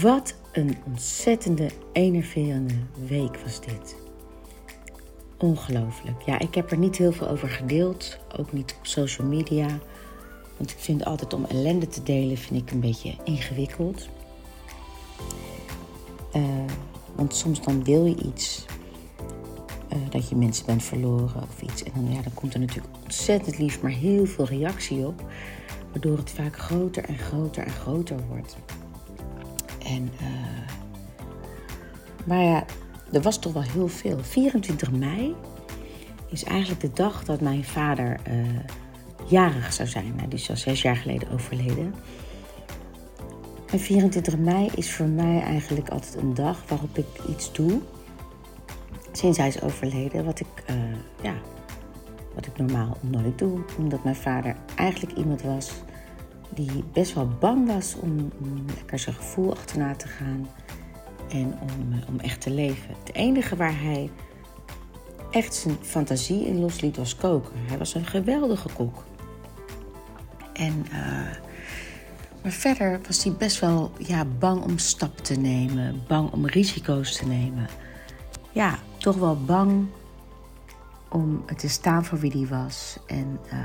Wat een ontzettende, enerverende week was dit. Ongelooflijk. Ja, ik heb er niet heel veel over gedeeld. Ook niet op social media. Want ik vind altijd om ellende te delen vind ik een beetje ingewikkeld. Uh, want soms dan deel je iets. Uh, dat je mensen bent verloren of iets. En dan, ja, dan komt er natuurlijk ontzettend lief, maar heel veel reactie op. Waardoor het vaak groter en groter en groter wordt. En, uh, maar ja, er was toch wel heel veel. 24 mei is eigenlijk de dag dat mijn vader uh, jarig zou zijn. Hij is al zes jaar geleden overleden. En 24 mei is voor mij eigenlijk altijd een dag waarop ik iets doe. Sinds hij is overleden, wat ik, uh, ja, wat ik normaal nooit doe. Omdat mijn vader eigenlijk iemand was die best wel bang was om, lekker zijn gevoel achterna te gaan en om, eh, om echt te leven. Het enige waar hij echt zijn fantasie in losliet was koken. Hij was een geweldige kok. En, uh, maar verder was hij best wel ja, bang om stappen te nemen, bang om risico's te nemen. Ja, toch wel bang om te staan voor wie hij was. En uh,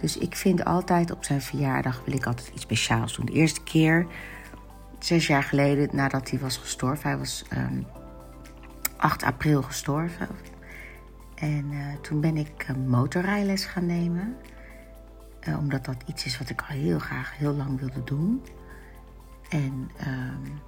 dus ik vind altijd op zijn verjaardag wil ik altijd iets speciaals doen. De eerste keer, zes jaar geleden nadat hij was gestorven. Hij was um, ehm, 8 april gestorven. En uh, toen ben ik uh, motorrijles gaan nemen. Uh, omdat dat iets is wat ik al heel graag heel lang wilde doen. En um,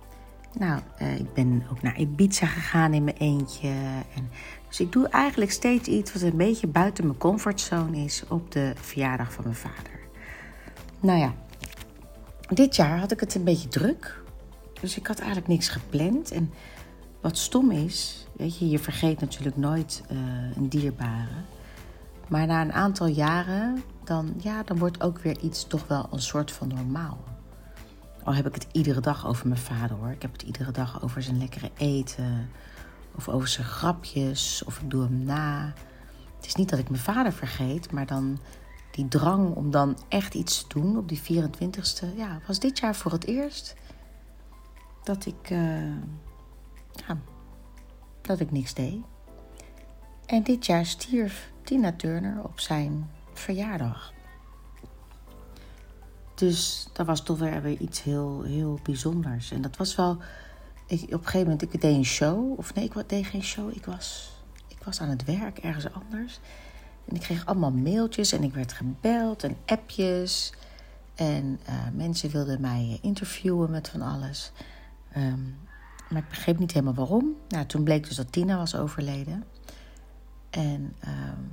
nou, ik ben ook naar Ibiza gegaan in mijn eentje. En dus ik doe eigenlijk steeds iets wat een beetje buiten mijn comfortzone is op de verjaardag van mijn vader. Nou ja, dit jaar had ik het een beetje druk. Dus ik had eigenlijk niks gepland. En wat stom is, weet je, je vergeet natuurlijk nooit uh, een dierbare. Maar na een aantal jaren, dan, ja, dan wordt ook weer iets toch wel een soort van normaal. Al heb ik het iedere dag over mijn vader hoor. Ik heb het iedere dag over zijn lekkere eten of over zijn grapjes, of ik doe hem na. Het is niet dat ik mijn vader vergeet, maar dan die drang om dan echt iets te doen op die 24ste. Ja, was dit jaar voor het eerst dat ik, ja, dat ik niks deed. En dit jaar stierf Tina Turner op zijn verjaardag. Dus dat was toch weer, iets heel, heel bijzonders. En dat was wel ik, op een gegeven moment, ik deed een show. Of nee, ik deed geen show. Ik was, ik was aan het werk ergens anders. En ik kreeg allemaal mailtjes en ik werd gebeld en appjes. En uh, mensen wilden mij interviewen met van alles. Um, maar ik begreep niet helemaal waarom. Nou, toen bleek dus dat Tina was overleden. En um,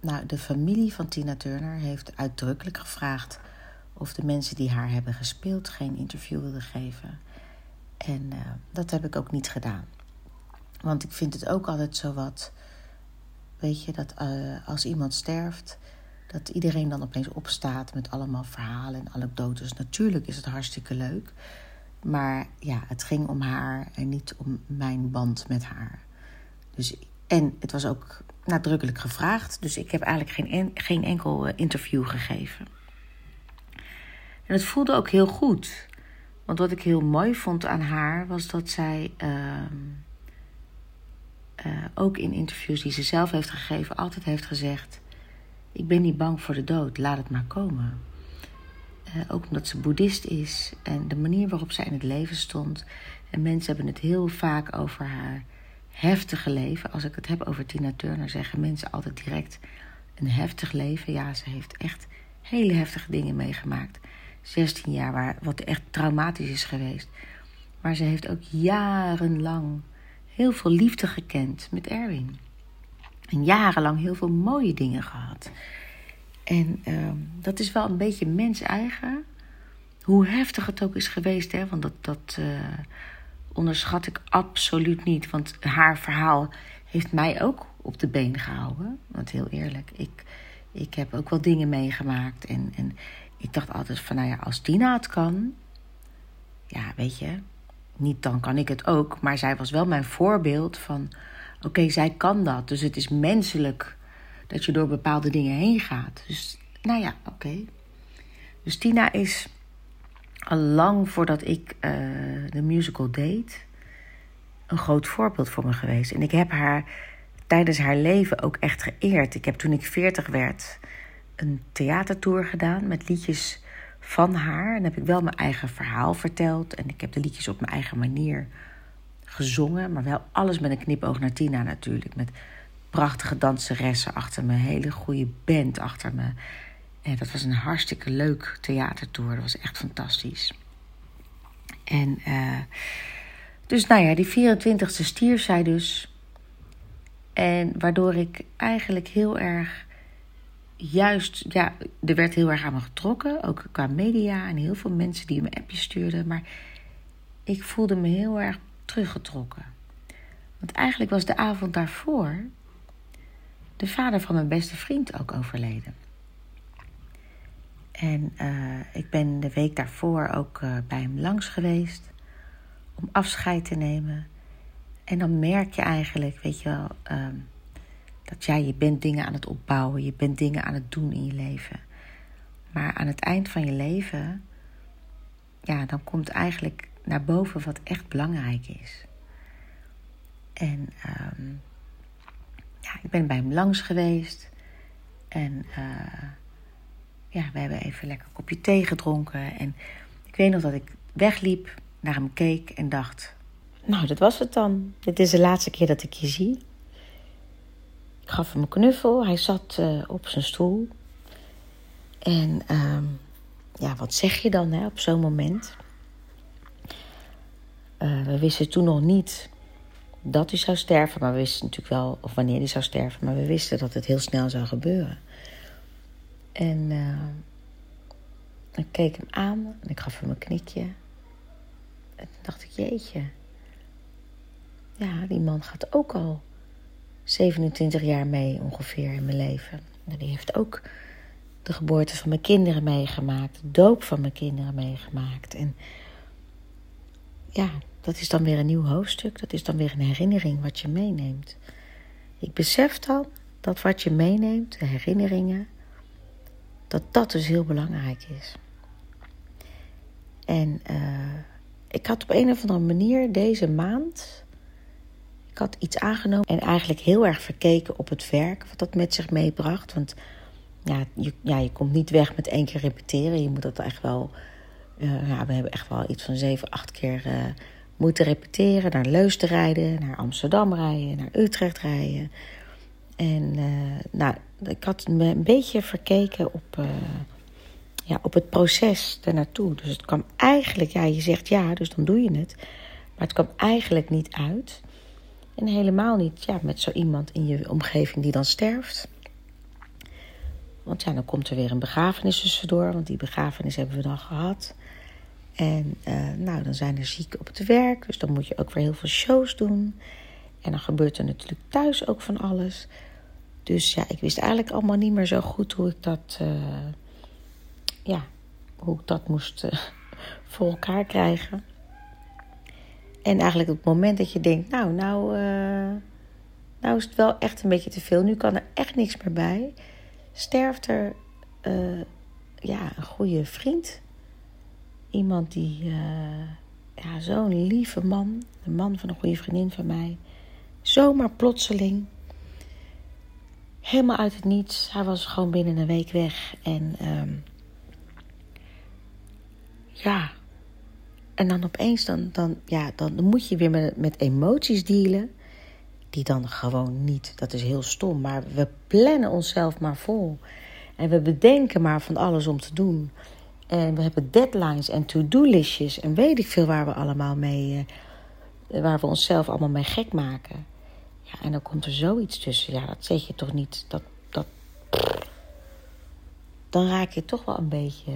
nou, de familie van Tina Turner heeft uitdrukkelijk gevraagd of de mensen die haar hebben gespeeld geen interview wilden geven. En uh, dat heb ik ook niet gedaan. Want ik vind het ook altijd zo wat. Weet je, dat uh, als iemand sterft, dat iedereen dan opeens opstaat met allemaal verhalen en anekdotes. Natuurlijk is het hartstikke leuk. Maar ja, het ging om haar en niet om mijn band met haar. Dus, en het was ook nadrukkelijk gevraagd. Dus ik heb eigenlijk geen, en, geen enkel eh, interview gegeven. En het voelde ook heel goed. Want wat ik heel mooi vond aan haar was dat zij uh, uh, ook in interviews die ze zelf heeft gegeven, altijd heeft gezegd: Ik ben niet bang voor de dood, laat het maar komen. Uh, ook omdat ze boeddhist is en de manier waarop zij in het leven stond. En mensen hebben het heel vaak over haar heftige leven. Als ik het heb over Tina Turner, zeggen mensen altijd direct een heftig leven. Ja, ze heeft echt hele heftige dingen meegemaakt. 16 jaar, waar, wat echt traumatisch is geweest. Maar ze heeft ook jarenlang heel veel liefde gekend met Erwin. En jarenlang heel veel mooie dingen gehad. En uh, dat is wel een beetje mens-eigen. Hoe heftig het ook is geweest, hè? want dat, dat uh, onderschat ik absoluut niet. Want haar verhaal heeft mij ook op de been gehouden. Want heel eerlijk, ik, ik heb ook wel dingen meegemaakt. En, en ik dacht altijd van, nou ja, als Tina het kan, ja, weet je, niet dan kan ik het ook. Maar zij was wel mijn voorbeeld van, oké, zij kan dat. Dus het is menselijk dat je door bepaalde dingen heen gaat. Dus, nou ja, oké. Dus Tina is al lang voordat ik uh, de musical deed, een groot voorbeeld voor me geweest. En ik heb haar tijdens haar leven ook echt geëerd. Ik heb toen ik 40 werd een theatertour gedaan met liedjes van haar. En heb ik wel mijn eigen verhaal verteld. En ik heb de liedjes op mijn eigen manier gezongen. Maar wel alles met een knipoog naar Tina natuurlijk. Met prachtige danseressen achter me. Hele goede band achter me. En dat was een hartstikke leuk theatertour. Dat was echt fantastisch. En uh, dus nou ja, die 24e stierf zij dus. En waardoor ik eigenlijk heel erg juist, ja, er werd heel erg aan me getrokken. Ook qua media en heel veel mensen die me appjes stuurden. Maar ik voelde me heel erg teruggetrokken. Want eigenlijk was de avond daarvoor de vader van mijn beste vriend ook overleden. En uh, ik ben de week daarvoor ook uh, bij hem langs geweest om afscheid te nemen. En dan merk je eigenlijk, weet je wel, um, dat jij, je bent dingen aan het opbouwen, je bent dingen aan het doen in je leven. Maar aan het eind van je leven, ja, dan komt eigenlijk naar boven wat echt belangrijk is. En um, ja, ik ben bij hem langs geweest. En uh, ja, we hebben even lekker een kopje thee gedronken. En ik weet nog dat ik wegliep, naar hem keek en dacht: Nou, dat was het dan. Dit is de laatste keer dat ik je zie. Ik gaf hem een knuffel. Hij zat uh, op zijn stoel. En uh, ja, wat zeg je dan hè, op zo'n moment? Uh, we wisten toen nog niet dat hij zou sterven, maar we wisten natuurlijk wel, of wanneer hij zou sterven, maar we wisten dat het heel snel zou gebeuren. En uh, ik keek hem aan en ik gaf hem een knikje. En toen dacht ik, jeetje. Ja, die man gaat ook al 27 jaar mee ongeveer in mijn leven. En die heeft ook de geboorte van mijn kinderen meegemaakt. De doop van mijn kinderen meegemaakt. En ja, dat is dan weer een nieuw hoofdstuk. Dat is dan weer een herinnering wat je meeneemt. Ik besef dan dat wat je meeneemt, de herinneringen, dat dat dus heel belangrijk is. En uh, ik had op een of andere manier deze maand. Ik had iets aangenomen en eigenlijk heel erg verkeken op het werk, wat dat met zich meebracht. Want ja, je, ja, je komt niet weg met één keer repeteren. Je moet dat echt wel. Uh, ja, we hebben echt wel iets van zeven, acht keer uh, moeten repeteren. Naar Leusden rijden, naar Amsterdam rijden, naar Utrecht rijden. En uh, nou, ik had me een beetje verkeken op ja, op het proces daarnaartoe. Dus het kwam eigenlijk, ja, je zegt ja, dus dan doe je het. Maar het kwam eigenlijk niet uit. En helemaal niet ja, met zo iemand in je omgeving die dan sterft. Want ja, dan komt er weer een begrafenis tussendoor. Want die begrafenis hebben we dan gehad. En uh, nou, dan zijn er zieken op het werk. Dus dan moet je ook weer heel veel shows doen. En dan gebeurt er natuurlijk thuis ook van alles. Dus ja, ik wist eigenlijk allemaal niet meer zo goed hoe ik dat... Uh, ja, hoe ik dat moest uh, voor elkaar krijgen. En eigenlijk op het moment dat je denkt, nou, nou, uh, nou is het wel echt een beetje te veel. Nu kan er echt niks meer bij. Sterft er uh, ja, een goede vriend. Iemand die, ja, zo'n lieve man. Een man van een goede vriendin van mij. Zomaar plotseling. Helemaal uit het niets. Hij was gewoon binnen een week weg. En... Um, ja. En dan opeens, dan, dan, ja, dan moet je weer met, met emoties dealen. Die dan gewoon niet, dat is heel stom. Maar we plannen onszelf maar vol. En we bedenken maar van alles om te doen. En we hebben deadlines en to-do-listjes. En weet ik veel waar we allemaal mee. Uh, waar we onszelf allemaal mee gek maken. Ja, en dan komt er zoiets tussen. Ja, dat zeg je toch niet. Dat, dat, dan raak je toch wel een beetje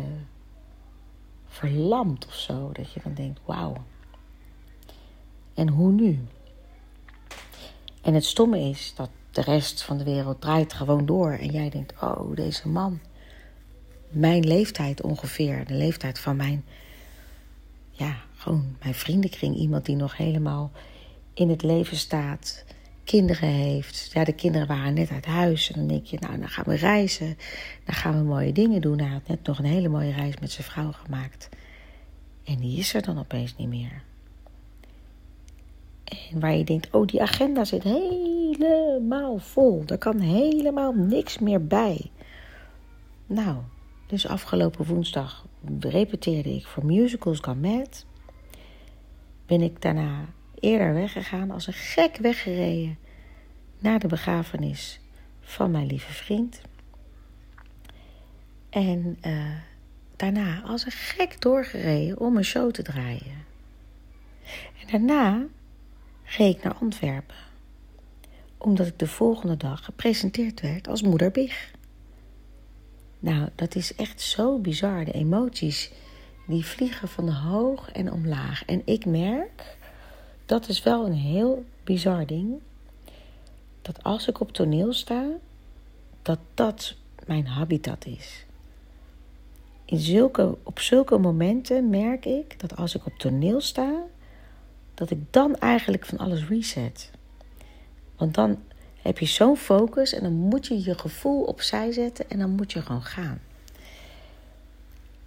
verlamd of zo. Dat je dan denkt, wauw. En hoe nu? En het stomme is dat de rest van de wereld draait gewoon door. En jij denkt, oh, deze man. Mijn leeftijd ongeveer. De leeftijd van mijn, ja, gewoon mijn vriendenkring. Iemand die nog helemaal in het leven staat. Kinderen heeft. Ja, de kinderen waren net uit huis. En dan denk je, nou, dan gaan we reizen. Dan gaan we mooie dingen doen. Hij had net nog een hele mooie reis met zijn vrouw gemaakt. En die is er dan opeens niet meer. En waar je denkt, oh die agenda zit helemaal vol. Er kan helemaal niks meer bij. Nou, dus afgelopen woensdag repeteerde ik voor Musicals Gone Mad. Ben ik daarna eerder weggegaan, als een gek weggereden naar de begrafenis van mijn lieve vriend. En uh, daarna als een gek doorgereden om een show te draaien. En daarna reed ik naar Antwerpen, omdat ik de volgende dag gepresenteerd werd als moeder Big. Nou, dat is echt zo bizar. De emoties die vliegen van hoog en omlaag. En ik merk, dat is wel een heel bizar ding, dat als ik op toneel sta, dat dat mijn habitat is. In zulke, op zulke momenten merk ik dat als ik op toneel sta, dat ik dan eigenlijk van alles reset. Want dan heb je zo'n focus en dan moet je je gevoel opzij zetten en dan moet je gewoon gaan.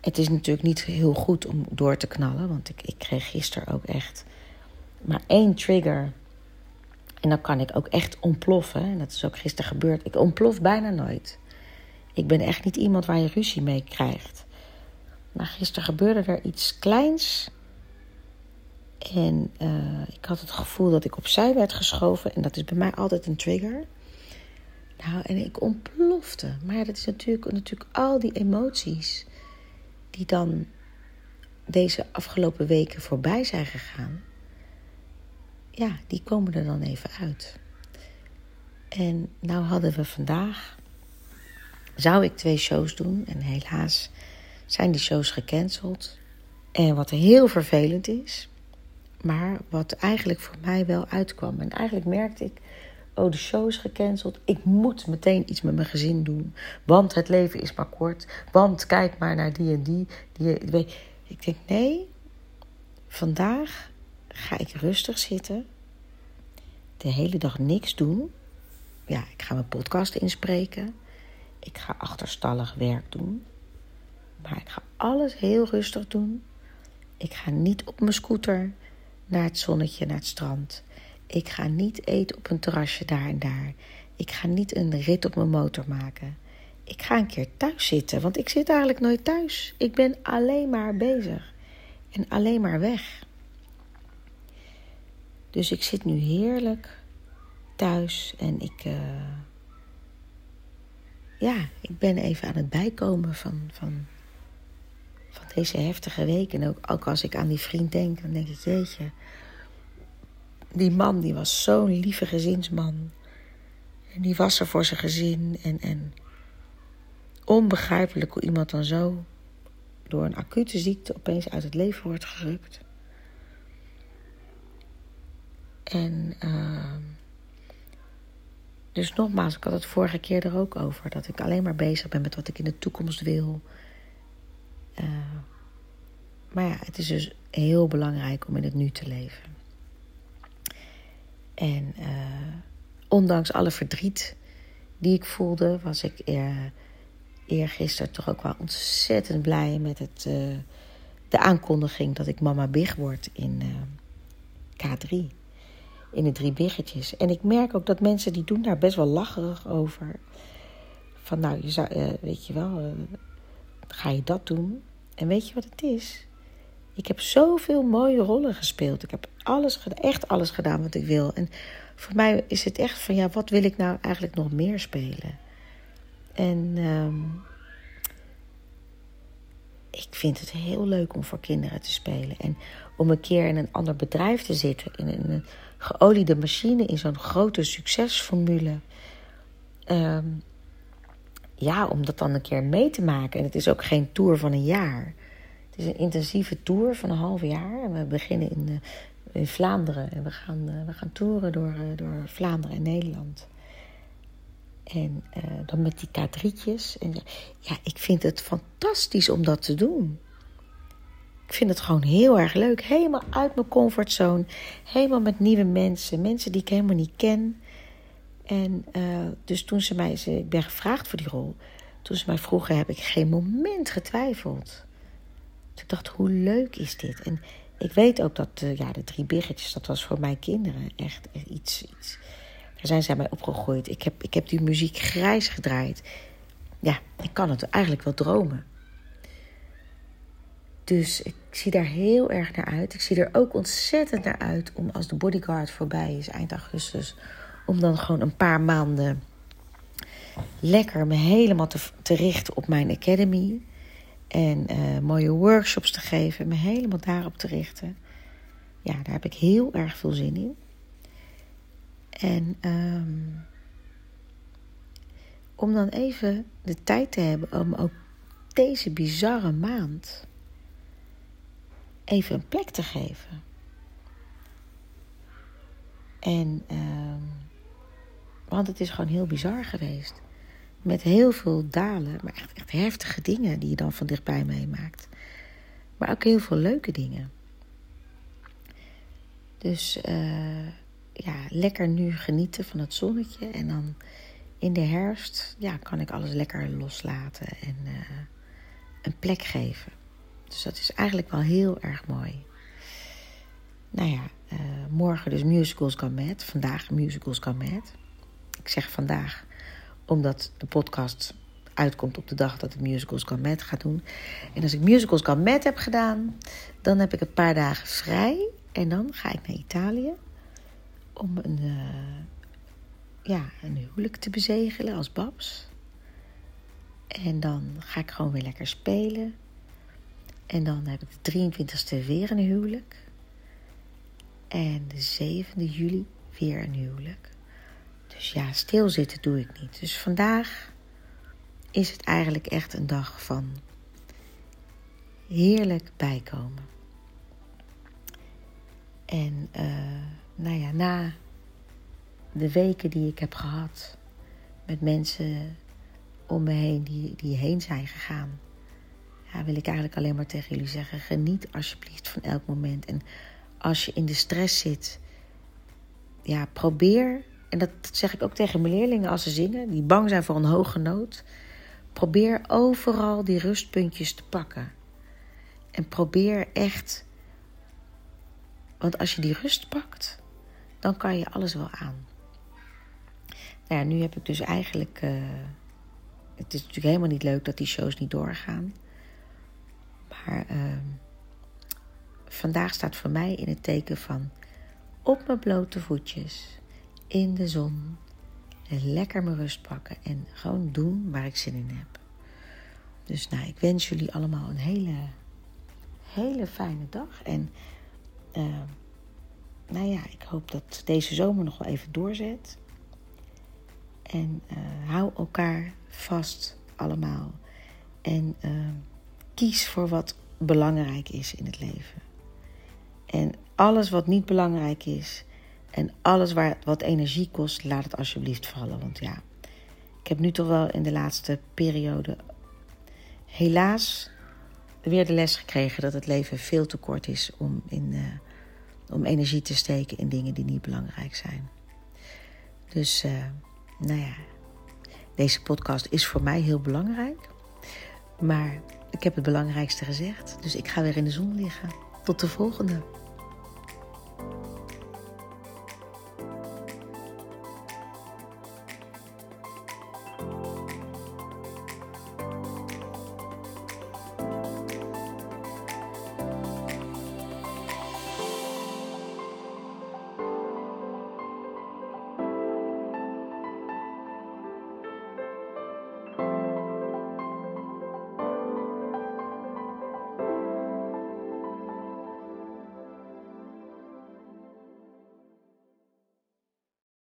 Het is natuurlijk niet heel goed om door te knallen, want ik, ik kreeg gisteren ook echt maar één trigger. En dan kan ik ook echt ontploffen. En dat is ook gisteren gebeurd. Ik ontplof bijna nooit. Ik ben echt niet iemand waar je ruzie mee krijgt. Maar gisteren gebeurde er iets kleins. En uh, ik had het gevoel dat ik opzij werd geschoven. En dat is bij mij altijd een trigger. Nou, en ik ontplofte. Maar dat is natuurlijk, natuurlijk al die emoties die dan deze afgelopen weken voorbij zijn gegaan. Ja, die komen er dan even uit. En nou hadden we vandaag, zou ik twee shows doen. En helaas zijn die shows gecanceld. En wat heel vervelend is, maar wat eigenlijk voor mij wel uitkwam. En eigenlijk merkte ik, oh de show is gecanceld. Ik moet meteen iets met mijn gezin doen. Want het leven is maar kort. Want kijk maar naar die en die. die ik denk, nee, vandaag ga ik rustig zitten. De hele dag niks doen. Ja, ik ga mijn podcast inspreken. Ik ga achterstallig werk doen. Maar ik ga alles heel rustig doen. Ik ga niet op mijn scooter naar het zonnetje, naar het strand. Ik ga niet eten op een terrasje daar en daar. Ik ga niet een rit op mijn motor maken. Ik ga een keer thuis zitten, want ik zit eigenlijk nooit thuis. Ik ben alleen maar bezig en alleen maar weg. Dus ik zit nu heerlijk thuis en ik. Uh, ja, ik ben even aan het bijkomen van, van van deze heftige week. En ook, ook als ik aan die vriend denk, dan denk ik, jeetje. Die man, die was zo'n lieve gezinsman. En die was er voor zijn gezin. En, en onbegrijpelijk hoe iemand dan zo door een acute ziekte opeens uit het leven wordt gerukt. En uh, dus nogmaals, ik had het vorige keer er ook over. Dat ik alleen maar bezig ben met wat ik in de toekomst wil. Uh, maar ja, het is dus heel belangrijk om in het nu te leven. En uh, ondanks alle verdriet die ik voelde, was ik eer, eergisteren toch ook wel ontzettend blij met het, uh, de aankondiging dat ik mama big word in K3. In de drie biggetjes. En ik merk ook dat mensen die doen daar best wel lacherig over. Van nou, je zou, weet je wel, ga je dat doen? En weet je wat het is? Ik heb zoveel mooie rollen gespeeld. Ik heb alles, echt alles gedaan wat ik wil. En voor mij is het echt van, ja, wat wil ik nou eigenlijk nog meer spelen? En um, ik vind het heel leuk om voor kinderen te spelen. En om een keer in een ander bedrijf te zitten. In een geoliede machine, in zo'n grote succesformule. Um, ja, om dat dan een keer mee te maken. En het is ook geen tour van een jaar. Het is een intensieve tour van een half jaar. En we beginnen in, uh, in Vlaanderen. En we gaan, uh, we gaan toeren door, uh, door Vlaanderen en Nederland. En dan met die kadrietjes. En ja, ik vind het fantastisch om dat te doen. Ik vind het gewoon heel erg leuk. Helemaal uit mijn comfortzone. Helemaal met nieuwe mensen. Mensen die ik helemaal niet ken. En uh, dus toen ze mij, ze, ik ben gevraagd voor die rol. Toen ze mij vroegen, heb ik geen moment getwijfeld. Ik dacht, hoe leuk is dit? En ik weet ook dat ja, de drie biggetjes, dat was voor mijn kinderen echt, iets, iets. Daar zijn zij mij opgegroeid. Ik heb, ik heb die muziek grijs gedraaid. Ja, ik kan het eigenlijk wel dromen. Dus ik zie daar heel erg naar uit. Ik zie er ook ontzettend naar uit om als de bodyguard voorbij is, eind augustus, om dan gewoon een paar maanden lekker me helemaal te, te richten op mijn academy. En uh, mooie workshops te geven, me helemaal daarop te richten. Ja, daar heb ik heel erg veel zin in. En um, om dan even de tijd te hebben om ook deze bizarre maand even een plek te geven. En, uh, want het is gewoon heel bizar geweest. Met heel veel dalen, maar echt, echt heftige dingen die je dan van dichtbij meemaakt. Maar ook heel veel leuke dingen. Dus uh, ja, lekker nu genieten van het zonnetje. En dan in de herfst ja, kan ik alles lekker loslaten en uh, een plek geven. Dus dat is eigenlijk wel heel erg mooi. Nou ja, uh, morgen dus Musicals Mad. Vandaag Musicals Mad. Ik zeg vandaag omdat de podcast uitkomt op de dag dat ik Musicals Mad ga doen. En als ik Musicals Mad heb gedaan, dan heb ik een paar dagen vrij. En dan ga ik naar Italië om een, uh, ja, een huwelijk te bezegelen als Babs. En dan ga ik gewoon weer lekker spelen. En dan heb ik de 23e weer een huwelijk. En de 7e juli weer een huwelijk. Dus ja, stilzitten doe ik niet. Dus vandaag is het eigenlijk echt een dag van heerlijk bijkomen. En uh, nou ja, na de weken die ik heb gehad met mensen om me heen die, die heen zijn gegaan ja, wil ik eigenlijk alleen maar tegen jullie zeggen: geniet alsjeblieft van elk moment. En als je in de stress zit, ja, probeer, en dat zeg ik ook tegen mijn leerlingen als ze zingen, die bang zijn voor een hoge noot. Probeer overal die rustpuntjes te pakken. En probeer echt, want als je die rust pakt, dan kan je alles wel aan. Nou ja, nu heb ik dus eigenlijk. Uh, het is natuurlijk helemaal niet leuk dat die shows niet doorgaan. Maar uh, vandaag staat voor mij in het teken van op mijn blote voetjes, in de zon, lekker mijn rust pakken en gewoon doen waar ik zin in heb. Dus nou, ik wens jullie allemaal een hele, hele fijne dag. En uh, nou ja, ik hoop dat deze zomer nog wel even doorzet. En uh, hou elkaar vast allemaal. En uh, kies voor wat belangrijk is in het leven. En alles wat niet belangrijk is en alles waar, wat energie kost, laat het alsjeblieft vallen. Want ja, ik heb nu toch wel in de laatste periode helaas weer de les gekregen dat het leven veel te kort is om, in, uh, om energie te steken in dingen die niet belangrijk zijn. Dus, uh, nou ja, deze podcast is voor mij heel belangrijk. Maar ik heb het belangrijkste gezegd, dus ik ga weer in de zon liggen. Tot de volgende.